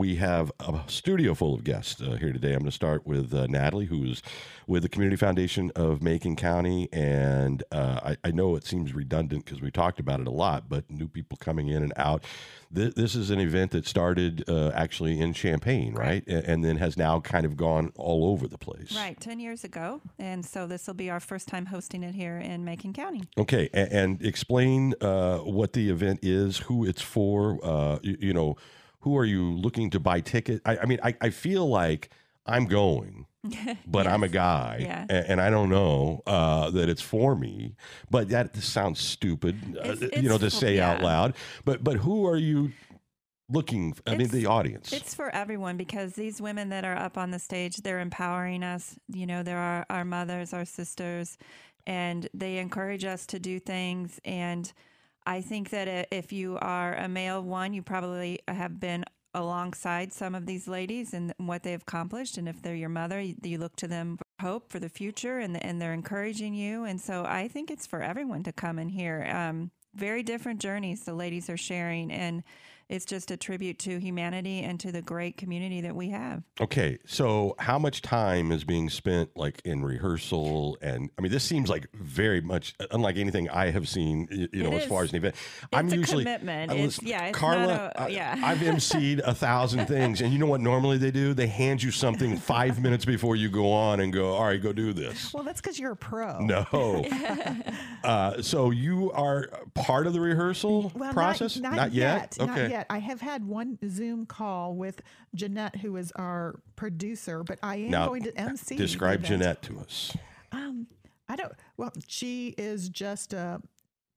We have a studio full of guests uh, here today. I'm going to start with uh, Natalie, who's with the Community Foundation of Macon County. And uh, I, I, know it seems redundant because we talked about it a lot, but new people coming in and out. This, this is an event that started uh, actually in Champaign, right? right? And then has now kind of gone all over the place. Right, 10 years ago. And so this will be our first time hosting it here in Macon County. Okay. And, and explain uh, what the event is, who it's for, uh, you, you know who are you looking to buy ticket? I, I mean, I, I feel like I'm going, but yes. I'm a guy, yeah. and, and, I don't know uh, that it's for me. But that sounds stupid, uh, it's, you know, to say yeah. out loud. But but who are you? looking i it's, mean the audience it's for everyone because these women that are up on the stage they're empowering us you know there are our mothers our sisters and they encourage us to do things and I think that if you are a male one, you probably have been alongside some of these ladies and what they've accomplished. And if they're your mother, you, look to them for hope for the future and, and they're encouraging you. And so I think it's for everyone to come and hear. Um, very different journeys the ladies are sharing. And it's just a tribute to humanity and to the great community that we have. Okay, so how much time is being spent like in rehearsal? And I mean, this seems like very much unlike anything I have seen. You know, as far as an event, it's I'm usually commitment. It's, yeah, it's Karla. A, yeah, I, I've emceed a thousand things, and you know what? Normally they do they hand you something five minutes before you go on and go, all right, go do this. Well, that's because you're a pro. No. uh, so you are part of the rehearsal well, process? Not, not, not yet. yet. Okay. Not yet I have had one Zoom call with Jeanette, who is our producer, but I am now, going to MC. Describe Jeanette to us. Um, I don't. Well, she is just a.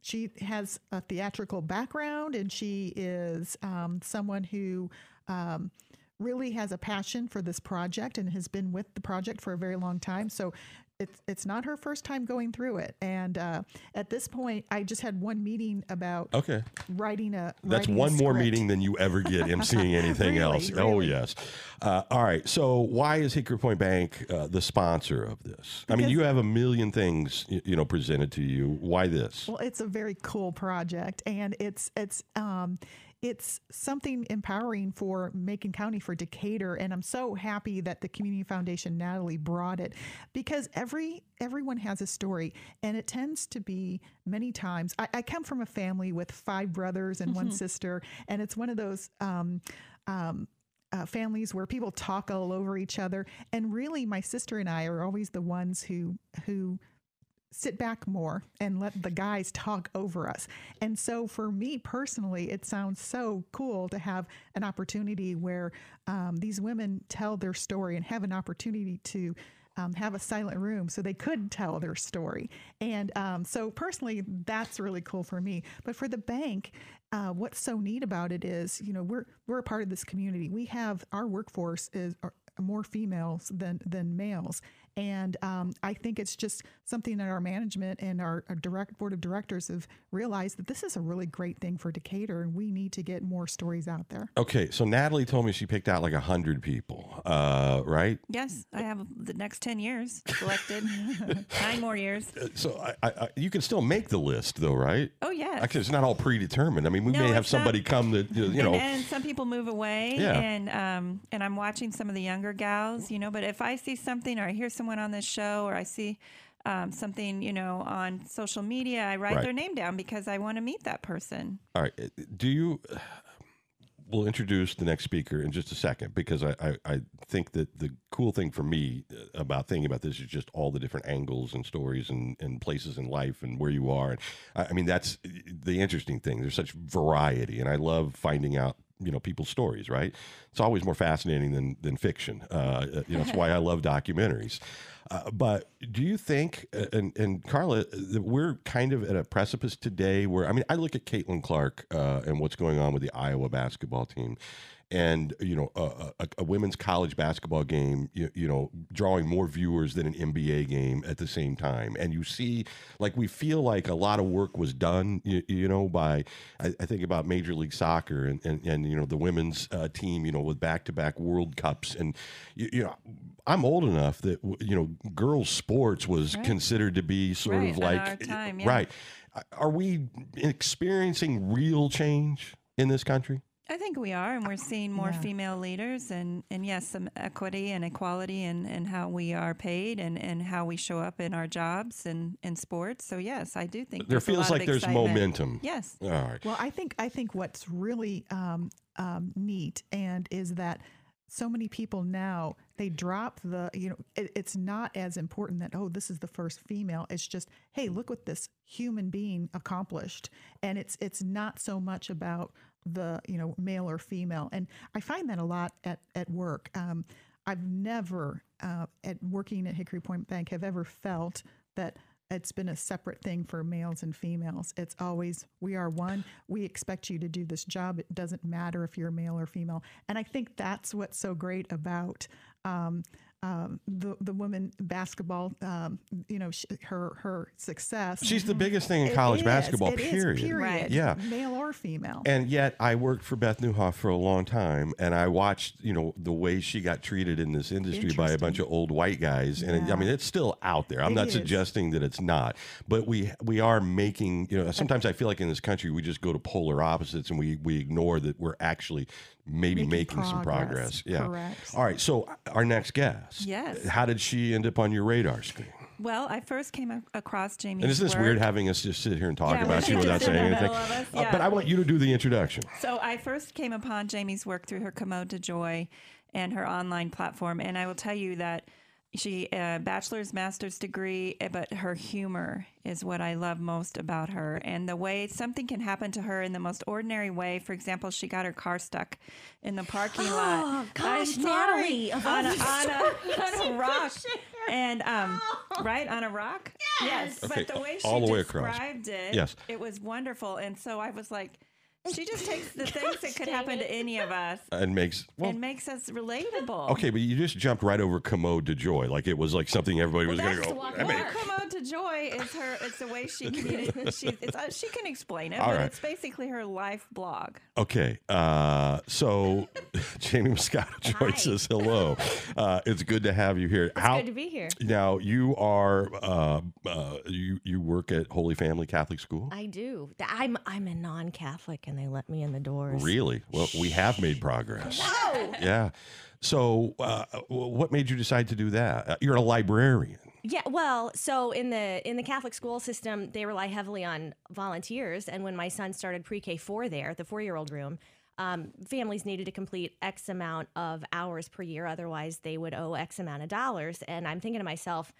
She has a theatrical background, and she is um, someone who. Um, really has a passion for this project and has been with the project for a very long time. So it's it's not her first time going through it, and uh, at this point, I just had one meeting about okay writing a. That's writing one a more meeting than you ever get emceeing anything really, else. Really. Oh yes. Uh, all right. So why is Hickory Point Bank uh, the sponsor of this? Because I mean, you have a million things you know presented to you. Why this? Well, it's a very cool project, and it's it's. Um, it's something empowering for Macon County for Decatur, and I'm so happy that the Community Foundation Natalie brought it because every everyone has a story, and it tends to be many times. I, I come from a family with five brothers and mm-hmm. one sister, and it's one of those. Um, um, uh, families where people talk all over each other, and really, my sister and I are always the ones who who sit back more and let the guys talk over us. And so for me personally, it sounds so cool to have an opportunity where um, these women tell their story and have an opportunity to. Um, have a silent room so they could tell their story. And um, so, personally, that's really cool for me. But for the bank, uh, what's so neat about it is, you know, we're we're a part of this community. We have our workforce is more females than than males, and um, I think it's just something that our management and our, our, direct board of directors have realized that this is a really great thing for Decatur, and we need to get more stories out there. Okay, so Natalie told me she picked out like hundred people, uh, right? Yes, I have the next ten years selected, nine more years. Uh, so I, I, you can still make the list, though, right? Oh yeah, because it's not all predetermined. I mean, we no, may have somebody not, come that you know, and, and, some people move away. Yeah. and um, and I'm watching some of the younger gals, you know. But if I see something or I hear someone on this show or I see um, something, you know, on social media, I write right. their name down because I want to meet that person. All right. Do you? We'll introduce the next speaker in just a second because I, I, I, think that the cool thing for me uh, about thinking about this is just all the different angles and stories and, and places in life and where you are. And I, I mean, that's the interesting thing. There's such variety, and I love finding out you know people's stories right? It's always more fascinating than than fiction. Uh, uh you know that's why i love documentaries. Uh, but do you think and and karla that we're kind of at a precipice today where i mean i look at caitlin clark uh, and what's going on with the iowa basketball team and you know a, a, a, women's college basketball game you, you, know drawing more viewers than an nba game at the same time and you see like we feel like a lot of work was done you, you know by I, I, think about major league soccer and, and, and you know the women's uh, team you know with back-to-back world cups and you, you, know i'm old enough that you know girls sports was right. considered to be sort right, of like time, yeah. right Are we experiencing real change in this country? I think we are, and we're seeing more Yeah. female leaders, and, and yes, some equity and equality, and, and how we are paid, and, and how we show up in our jobs and in sports. So yes, I do think There there's a feels lot of like there's momentum. Yes, All right. Well, I think I think what's really um, um, neat and is that so many people now they drop the you know it, it's not as important that oh this is the first female it's just hey look what this human being accomplished and it's it's not so much about the you know male or female and i find that a lot at at work um, i've never uh, at working at hickory point bank have ever felt that it's been a separate thing for males and females. It's always we are one. We expect you to do this job. It doesn't matter if you're male or female. And I think that's what's so great about um, um, the the women basketball. Um, you know, sh- her her success. She's the biggest thing in It college is. basketball, It is, period. period. Right. Yeah. male or female. And yet, I worked for Beth Newhoff for a long time, and I watched, you know, the way she got treated in this industry by a bunch of old white guys. And it- I mean, it's still out there. I'm It not is. suggesting that it's not, but we we are making. You know, sometimes I feel like in this country we just go to polar opposites, and we we ignore that we're actually maybe making, Making some progress. progress. Yeah. Correct. All right. So our next guest. Yes. How did she end up on your radar screen? well, I first came across Jamie. And isn't this work. weird having us just sit here and talk Yeah, about you without saying anything? us, Uh, but. I want you to do the introduction. So I first came upon Jamie's work through her Commode to Joy and her online platform, and I will tell you that she a bachelor's, master's degree, eh, but her humor is what I love most about her, and the way something can happen to her in the most ordinary way. For example, she got her car stuck in the parking lot. Oh, gosh, sorry. Natalie, on a, on a, on a rock, and um, right on a rock. Yes, Okay, but the way she all the way across. described it, Yes. it was wonderful, and so I was like. She just takes the things that could happen to any of us And makes well, and makes us relatable. Okay, but you just jumped right over commode to joy, like it was like something everybody was going to go. the walk I of mean, work. Commode to joy is her. It's the way she communicates. She, it's, uh, she can explain it, All but right. it's basically her life blog. okay, uh, so Jamie Muscato Joy Hi. says hello. Uh, it's good to have you here. How Good to be here. now? You are uh, uh, you you work at Holy Family Catholic School. I do. I'm I'm a non-Catholic, and they let me in the doors. Really? Well, we have made progress. Yeah. So, uh, what made you decide to do that? Uh, You're a librarian. Yeah, well, so in the in the Catholic school system, they rely heavily on volunteers, and when my son started pre-K four there, the four year old room, um, families needed to complete X amount of hours per year, otherwise they would owe X amount of dollars. And I'm thinking to myself,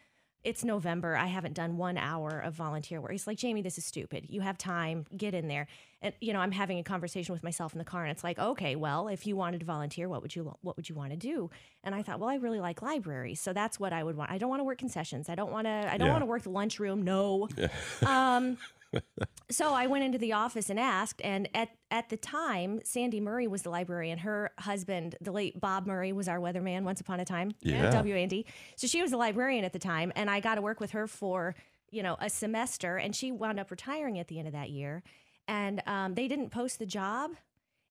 it's November. I haven't done one hour of volunteer work. He's like, Jamie, this is stupid. You have time. Get in there. And you know, I'm having a conversation with myself in the car, and it's like, okay, well, if you wanted to volunteer, what would you what would you want to do? And I thought, well, I really like libraries, so that's what I would want. I don't want to work concessions. I don't want to. I don't Yeah. want to work the lunchroom. No. um, so I went into the office and asked, and at at the time, Sandy Murray was the librarian. Her husband, the late Bob Murray, was our weatherman once upon a time. Yeah. at WAND. So she was the librarian at the time, and I got to work with her for you know a semester, and she wound up retiring at the end of that year. And um, they didn't post the job,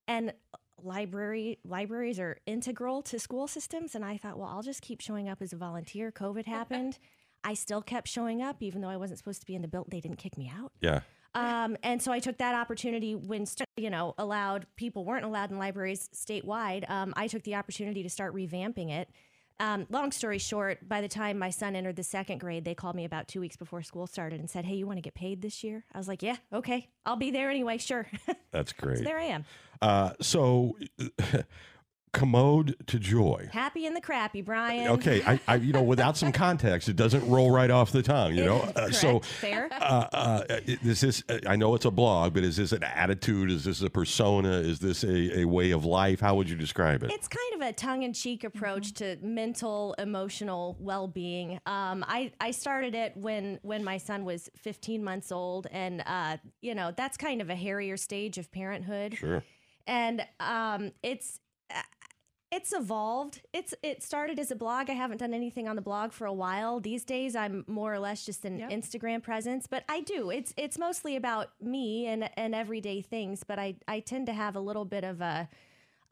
and library libraries are integral to school systems. And I thought, well, I'll just keep showing up as a volunteer. COVID happened. I still kept showing up, even though I wasn't supposed to be in the building. They didn't kick me out. Yeah. Um, and so I took that opportunity when, you know, allowed people weren't allowed in libraries statewide. Um, I took the opportunity to start revamping it. Um, long story short, by the time my son entered the second grade, they called me about two weeks before school started and said, Hey, you want to get paid this year? I was like, Yeah, okay. I'll be there anyway. Sure. That's great. so there I am. Uh, so, commode to joy. Happy in the crappy, Brian. Okay, I, I, you know, without some context, it doesn't roll right off the tongue. You know, uh, so Fair. uh, uh, is this? I know it's a blog, but is this an attitude? Is this a persona? Is this a, a way of life? How would you describe it? It's kind of a tongue-in-cheek approach to mental, emotional well-being. Um, I I started it when when my son was 15 months old, and uh, you know that's kind of a hairier stage of parenthood. sure. And um, it's uh, it's evolved. It's it started as a blog. I haven't done anything on the blog for a while. These days, I'm more or less just an Yep. Instagram presence, but I do. It's it's mostly about me and and everyday things. But I I tend to have a little bit of a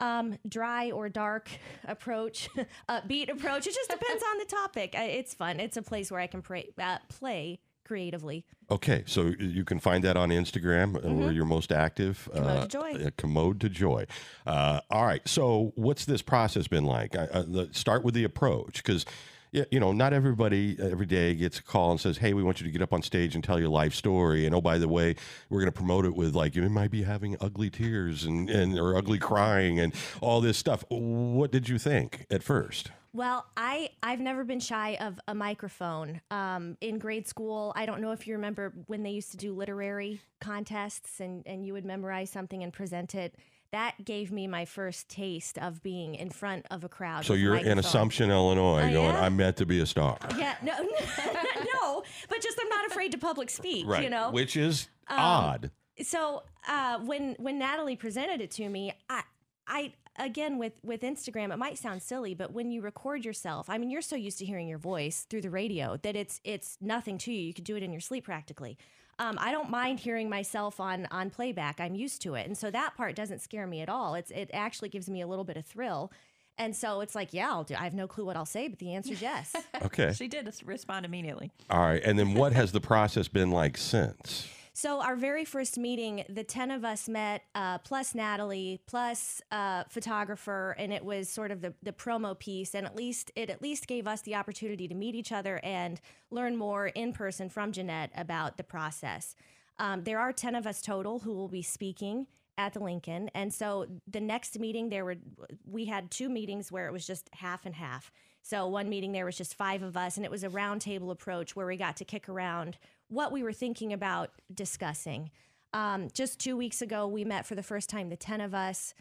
um, dry or dark approach, upbeat approach. It just depends on the topic. It's fun. It's a place where I can pray, uh, play creatively. Okay, so you can find that on Instagram uh, where you're most active. Mm-hmm. Commode to Joy. uh, Commode to Joy. Uh, all right, so what's this process been like? I, uh, the, start with the approach because. You know, not everybody every day gets a call and says, "Hey, we want you to get up on stage and tell your life story." And oh, by the way, we're going to promote it with like you might be having ugly tears and, and or ugly crying and all this stuff. What did you think at first? Well, I I've never been shy of a microphone. Um, in grade school, I don't know if you remember when they used to do literary contests and and you would memorize something and present it. That gave me my first taste of being in front of a crowd. So you're in. Assumption, Illinois, Oh, going, yeah? "I'm meant to be a star." Yeah, no, no, but just I'm not afraid to public speak. Right. You know, Which is Um, odd. so uh, when when Natalie presented it to me, I I again with with Instagram, it might sound silly, but when you record yourself, I mean, you're so used to hearing your voice through the radio that it's it's nothing to you. You could do it in your sleep practically. Um, I don't mind hearing myself on on playback. I'm used to it, and so that part doesn't scare me at all. It's it actually gives me a little bit of thrill. And so it's like, yeah, I'll do. I have no clue what I'll say, but the answer is yes. Okay. She did respond immediately. All right. And then what has the process been like since? So our very first meeting, the ten of us met, uh, plus Natalie, plus uh, photographer, and it was sort of the, the promo piece. And at least it at least gave us the opportunity to meet each other and learn more in person from Jeanette about the process. Um, there are ten of us total who will be speaking at the Lincoln, and so the next meeting there were we had two meetings where it was just half and half. So one meeting there was just five of us, and it was a roundtable approach where we got to kick around what we were thinking about discussing. Um, just two weeks ago, we met for the first time, the 10 of us,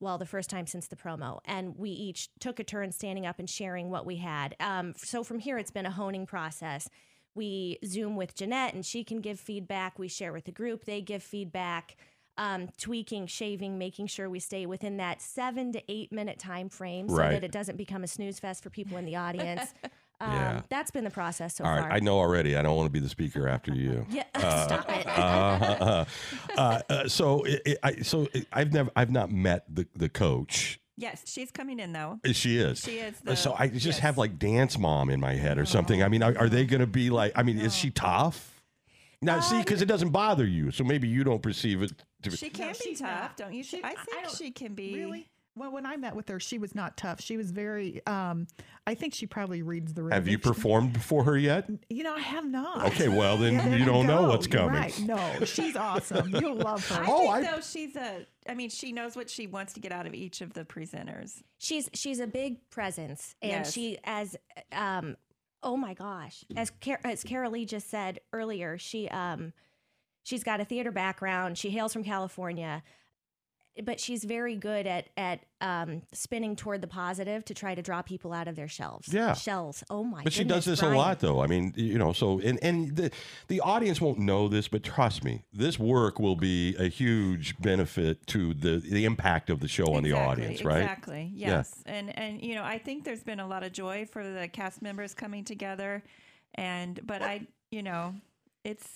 well, the first time since the promo, and we each took a turn standing up and sharing what we had. Um, so from here, it's been a honing process. We Zoom with Jeanette, and she can give feedback. We share with the group, they give feedback. Um, tweaking, shaving, making sure we stay within that seven to eight minute time frame so Right. that it doesn't become a snooze fest for people in the audience. Um, Yeah. That's been the process so All far. right. I know already. I don't want to be the speaker after you. Yeah, stop it. Uh, uh, uh, so, it, it- I, so it, I've never, I've not met the, the coach. Yes, she's coming in though. She is. She is Uh, so I just yes. have like dance mom in my head or something. I mean, are, are they going to be like? I mean, is she tough? Now, see, because it doesn't bother you, so maybe you don't perceive it. To be, She can be tough, not. don't you? She- I I think don't- she can be. Really? Well, when I met with her, she was not tough. She was very. Um, I think she probably reads the. room. have you performed before her yet? You know, I have not. Okay, well then Yeah, you don't know what's coming. Right. No, she's awesome. You'll love her. I Oh, think I- though she's a. I mean, she knows what she wants to get out of each of the presenters. she's she's a big presence and Yes. she as um oh my gosh as Car- as Carol Lee just said earlier she um she's got a theater background she hails from California but she's very good at at um, spinning toward the positive to try to draw people out of their shelves Yeah. shells oh my But she does goodness, this a lot, though. I mean, you know, so and and the the audience won't know this, but trust me, this work will be a huge benefit to the the impact of the show on the audience, right? Exactly. Yeah. Yes. And and you know, I think there's been a lot of joy for the cast members coming together, and but I, you know, it's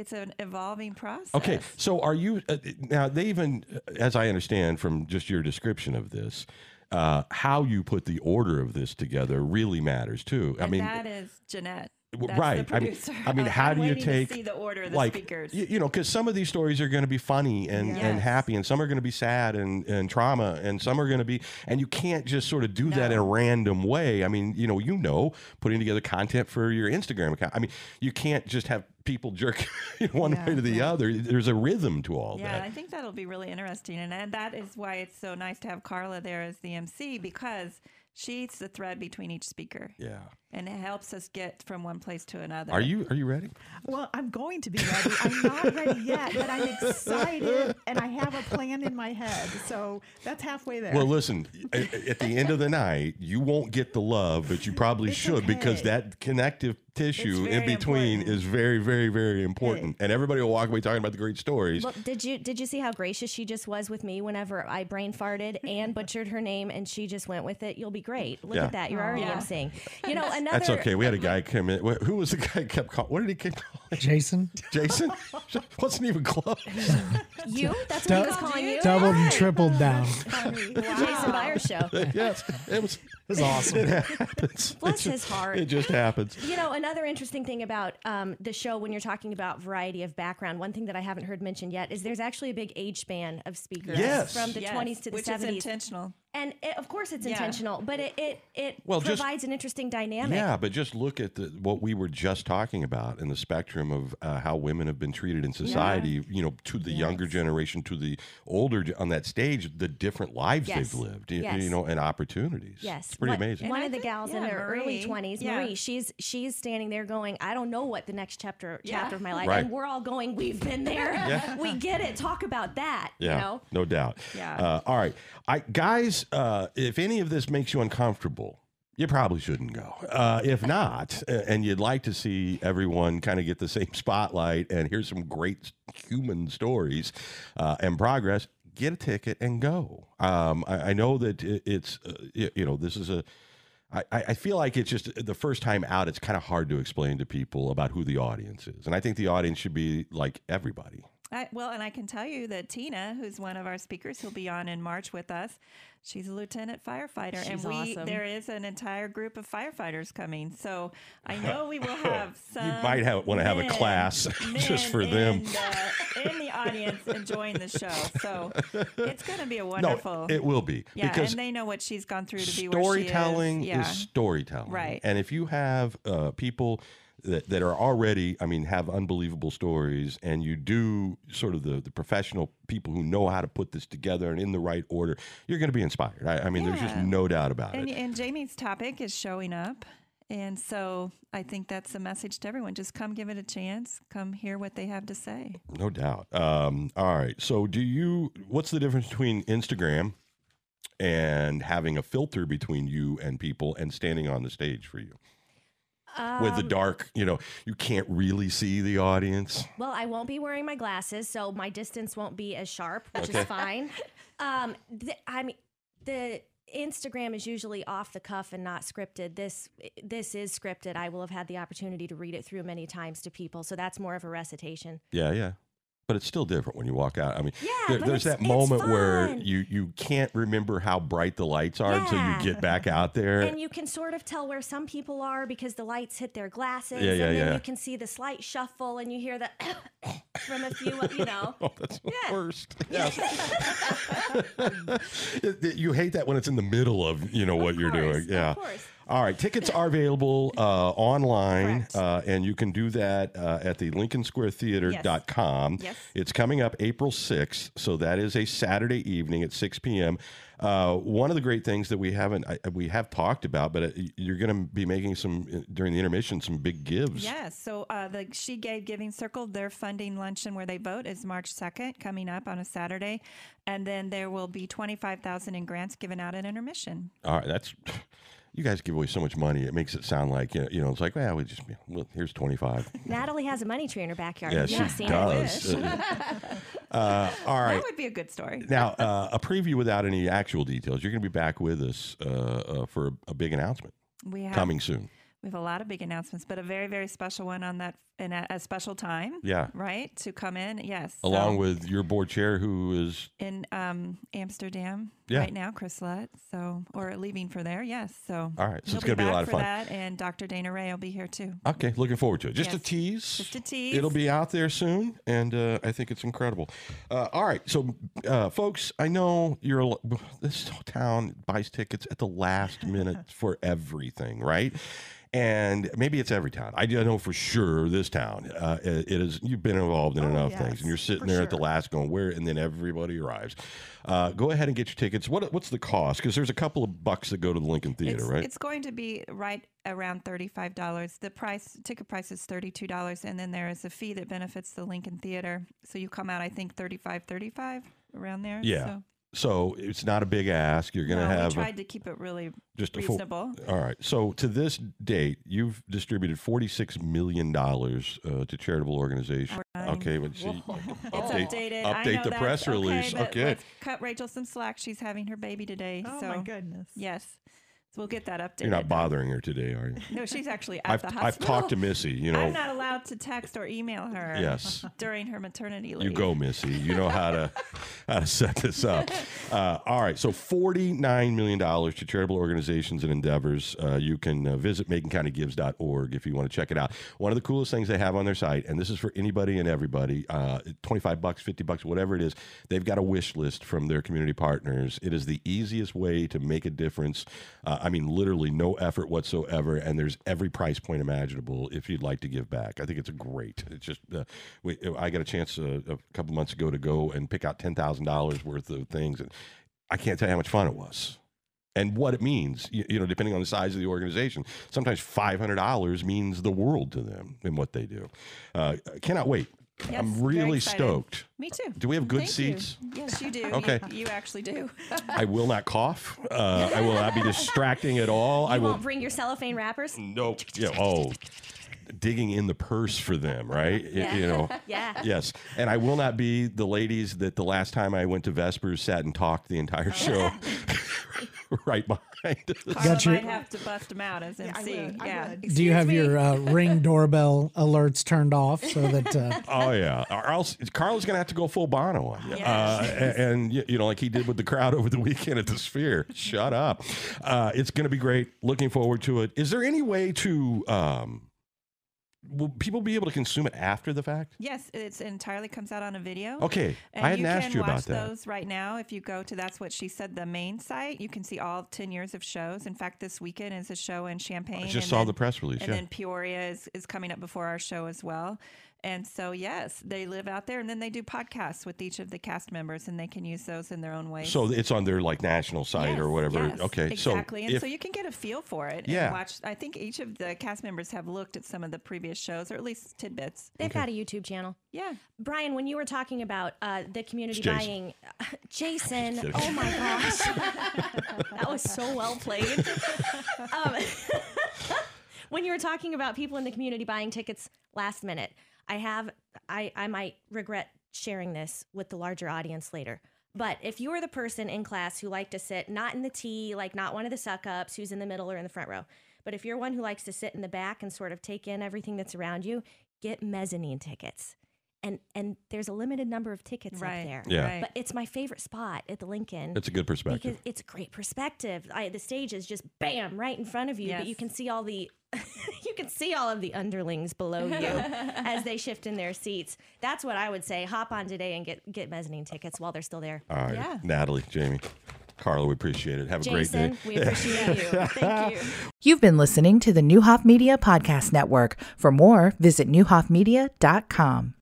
it's an evolving process. Okay, so are you uh, now? They even, uh, as I understand from just your description of this, uh, how you put the order of this together really matters too. I And mean, that is Jeanette. That's right. I mean- I mean, how I'm do you take, the order of the like speakers? you, you know because some of these stories are going to be funny and, and happy and some are going to be sad and, and trauma and some are going to be and you can't just sort of do that in a random way. I mean you know you know putting together content for your instagram account. I mean you can't just have people jerk one Yeah, way to the yeah. other. There's a rhythm to all Yeah, that. Yeah, I think that'll be really interesting, and, and that is why it's so nice to have Karla there as the MC because she's the thread between each speaker, yeah and it helps us get from one place to another. are you are you ready Well, I'm going to be ready. I'm not ready yet, but I'm excited and I have a plan in my head. So that's halfway there. well listen at, at the end of the night you won't get the love but you probably It's should because that connective tissue in between important. is very very very important and everybody will walk away talking about the great stories Well, did you did you see how gracious she just was with me whenever I brain farted and butchered her name and she just went with it? You'll be great. Look Yeah. at that. You're already Yeah. emceeing. You know, another That's okay. We had a guy come in. Who was the guy who kept calling? What did he keep calling? Jason. Jason wasn't even close. You? That's Du- what he was calling you? Doubled and tripled down. Jason Byers show. yes, it was. It was awesome. It happens. Bless It his just- heart. It just happens. You know, another interesting thing about um, the show when you're talking about variety of background, one thing that I haven't heard mentioned yet is there's actually a big age span of speakers Yes. from the Yes, 20s to the which 70s. is intentional. And it, of course it's Yeah. intentional, but it it, it Well, just- provides an interesting dynamic. Yeah, but just look at the, what we were just talking about in the spectrum of uh, how women have been treated in society. You know, to the younger generation, to the older on that stage, the different lives Yes. they've lived. y- Yes. You know, and opportunities. Yes, it's pretty One- amazing. One I of the think- gals in yeah, her early twenties, yeah. Marie, she's she's standing there going, "I don't know what the next chapter Yeah. chapter of my life," Right. and we're all going, "We've been there, Yeah. we get it." Talk about that, Yeah, you know. no doubt. Yeah. Uh, all right, I guys, uh, if any of this makes you uncomfortable, you probably shouldn't go. Uh, if not, and you'd like to see everyone kind of get the same spotlight and hear some great human stories uh, and progress, get a ticket and go. Um, I, I know that it, it's, uh, y- you know, this is a. I, I feel like it's just the first time out, it's kind of hard to explain to people about who the audience is. And I think the audience should be like everybody. I, well, and I can tell you that Tina, who's one of our speakers, who'll be on in March with us. She's a lieutenant firefighter, and we awesome. there is an entire group of firefighters coming. So I know we will have some. You might have- wanna have a class just for men them. in the, in the audience enjoying the show. So it's going to be a wonderful. No, wonderful. it will be yeah, because and they know what she's gone through to be where she storytelling is. Yeah. storytelling, Right. And if you have uh, people that, that are already, I mean, have unbelievable stories, and you do sort of the the professional people who know how to put this together and in the right order, you're going to be inspired. I, I mean, there's just no doubt about And, it. and Jamie's topic is showing up. And so I think that's a message to everyone. Just come give it a chance. Come hear what they have to say. No doubt. Um, all right. So, do you? What's the difference between Instagram and having a filter between you and people and standing on the stage for you? With the Um, dark, you know, you can't really see the audience. Well, I won't be wearing my glasses, so my distance won't be as sharp, which Okay. is fine. Um, th- I mean, the Instagram is usually off the cuff and not scripted. This this is scripted. I will have had the opportunity to read it through many times to people, so that's more of a recitation. Yeah, yeah. But it's still different when you walk out. I mean, Yeah, there- there's that moment where you you can't remember how bright the lights are until you get back out there. And you can sort of tell where some people are because the lights hit their glasses, Yeah, yeah, and then yeah. you can see the slight shuffle, and you hear the from a few, you know. Oh, that's the Yeah. worst. It- you hate that when it's in the middle of you know what you're course, doing. of Yeah. course. All right. Tickets are available uh, online, uh, and you can do that uh, at the lincoln LincolnSquareTheater.com. Yes. yes. It's coming up April 6th, so that is a Saturday evening at 6 p.m. Uh, one of the great things that we haven't I, we have talked about, but uh, you're going to be making some uh, during the intermission some big gives. Yes. So uh, the She Gave Giving Circle, their funding luncheon where they vote is March 2nd, coming up on a Saturday. And then there will be 25000 in grants given out at intermission. All right, that's you guys give away so much money. It makes it sound like you know, it's like well, we just well, here's 25. Natalie has a money tree in her backyard. Yeah, she seen does. it? Uh, all right. That would be a good story. Now, uh, a preview without any actual details. You're going to be back with us uh, uh, for a, a big announcement We have, coming soon. We have a lot of big announcements, but a very, very special one on that in a, a special time. Yeah. Right? To come in. Yes. Along So- with your board chair, who is in um, Amsterdam Yeah. right now, Chris Lutt. So, or leaving for there. Yes. So, All right, so it's gonna be a lot of fun. That, and Dr. Dana Ray will be here too. okay. Looking forward to it. Just a tease. Just a tease. It'll be out there soon, and uh, I think it's incredible. Uh, all right, so uh, folks, I know you're this town buys tickets at the last minute for everything, right? And maybe it's every town. I know for sure this town. Uh, it it is. You've been involved in Oh, enough yes, things, and you're sitting there at the last going where, and then everybody arrives. Uh, go ahead and get your tickets. What what's the cost? Because there's a couple of bucks that go to the Lincoln Theater, it's, right? it's going to be right around thirty-five dollars. The price ticket price is thirty-two dollars, and then there is a fee that benefits the Lincoln Theater. So you come out, I think, thirty-five, thirty-five around there. Yeah. So, so it's not a big ask. You're going to no, have we a- tried to keep it really just a full, reasonable. All right. So to this date, you've distributed forty-six million dollars uh, to charitable organizations. Okay, but see, It's update, updated. I update know the that's press release. Okay. cut Rachel some slack. She's having her baby today. Oh so my goodness. yes. So we'll get that updated. You're not bothering her today, are you? No, she's actually at I've, the hospital. I've talked to Missy. You know, I'm not allowed to text or email her. Yes. During her maternity leave. You go, Missy. You know how to how to set this up. Uh, all right. So forty nine million dollars to charitable organizations and endeavors. Uh, you can uh, visit MaconCountyGives.org if you want to check it out. One of the coolest things they have on their site, and this is for anybody and everybody. Uh, Twenty five bucks, fifty bucks, whatever it is. They've got a wish list from their community partners. It is the easiest way to make a difference. I mean, literally no effort whatsoever, and there's every price point imaginable if you'd like to give back. I think it's a great. It's just uh, we, I got a chance uh, a couple months ago to go and pick out ten thousand dollars worth of things, and I can't tell you how much fun it was. And what it means, you, you know, depending on the size of the organization, sometimes five hundred dollars means the world to them in what they do. Uh, cannot wait. Yes, I'm very really excited. stoked. Me too. Do we have good Thank you. seats? Yes, you do. Okay. You, actually do. I will not cough. Uh, I will not be distracting at all. I You will won't bring your cellophane wrappers? Nope. Yeah. Oh, digging in the purse for them, right? Y- Yeah. You know. Yeah. Yes. And I will not be the ladies that the last time I went to Vespers sat and talked the entire show right behind us. Karla your- might have to bust them out as Yeah, I MC. would, I yeah. would. Do you have me. your uh, ring doorbell alerts turned off so that uh, Oh yeah, or else Carl's gonna have to go full Bono on you, uh, and, and y- you know, like he did with the crowd over the weekend at the Sphere. Shut up! Uh, it's gonna be great. Looking forward to it. Is there any way to um, will people be able to consume it after the fact? Yes, it entirely comes out on a video. Okay, And I hadn't you asked can you about watch that. those right now. If you go to that's what she said, the main site, you can see all ten years of shows. In fact, this weekend is a show in Champaign. I just saw then- the press release. And Yeah. then Peoria is, is coming up before our show as well. And so, yes, they live out there, and then they do podcasts with each of the cast members, and they can use those in their own way. So it's on their like national site or whatever. yes, okay, exactly. so and if, so you can get a feel for it. Yeah. And watch. I think each of the cast members have looked at some of the previous shows, or at least tidbits. They've got a YouTube channel. Yeah. Brian, when you were talking about uh, the community Jason. buying, Jason, oh my gosh, that was so well played. um, when you were talking about people in the community buying tickets last minute, I have, I, I might regret sharing this with the larger audience later. But if you are the person in class who like to sit not in the T, like not one of the suck ups who's in the middle or in the front row, but if you're one who likes to sit in the back and sort of take in everything that's around you, get mezzanine tickets. And and there's a limited number of tickets Right. up there. Yeah. Right. But it's my favorite spot at the Lincoln. it's a good perspective. because it's a great perspective. I, the stage is just bam right in front of you, but you can see all the you can see all of the underlings below you as they shift in their seats. That's what I would say. Hop on today and get get mezzanine tickets while they're still there. All right, Yeah. Natalie, Jamie, Karla, we appreciate it. Have a Jason, great day. we appreciate you. Thank you. You've been listening to the Newhoff Media Podcast Network. For more, visit newhoffmedia.com.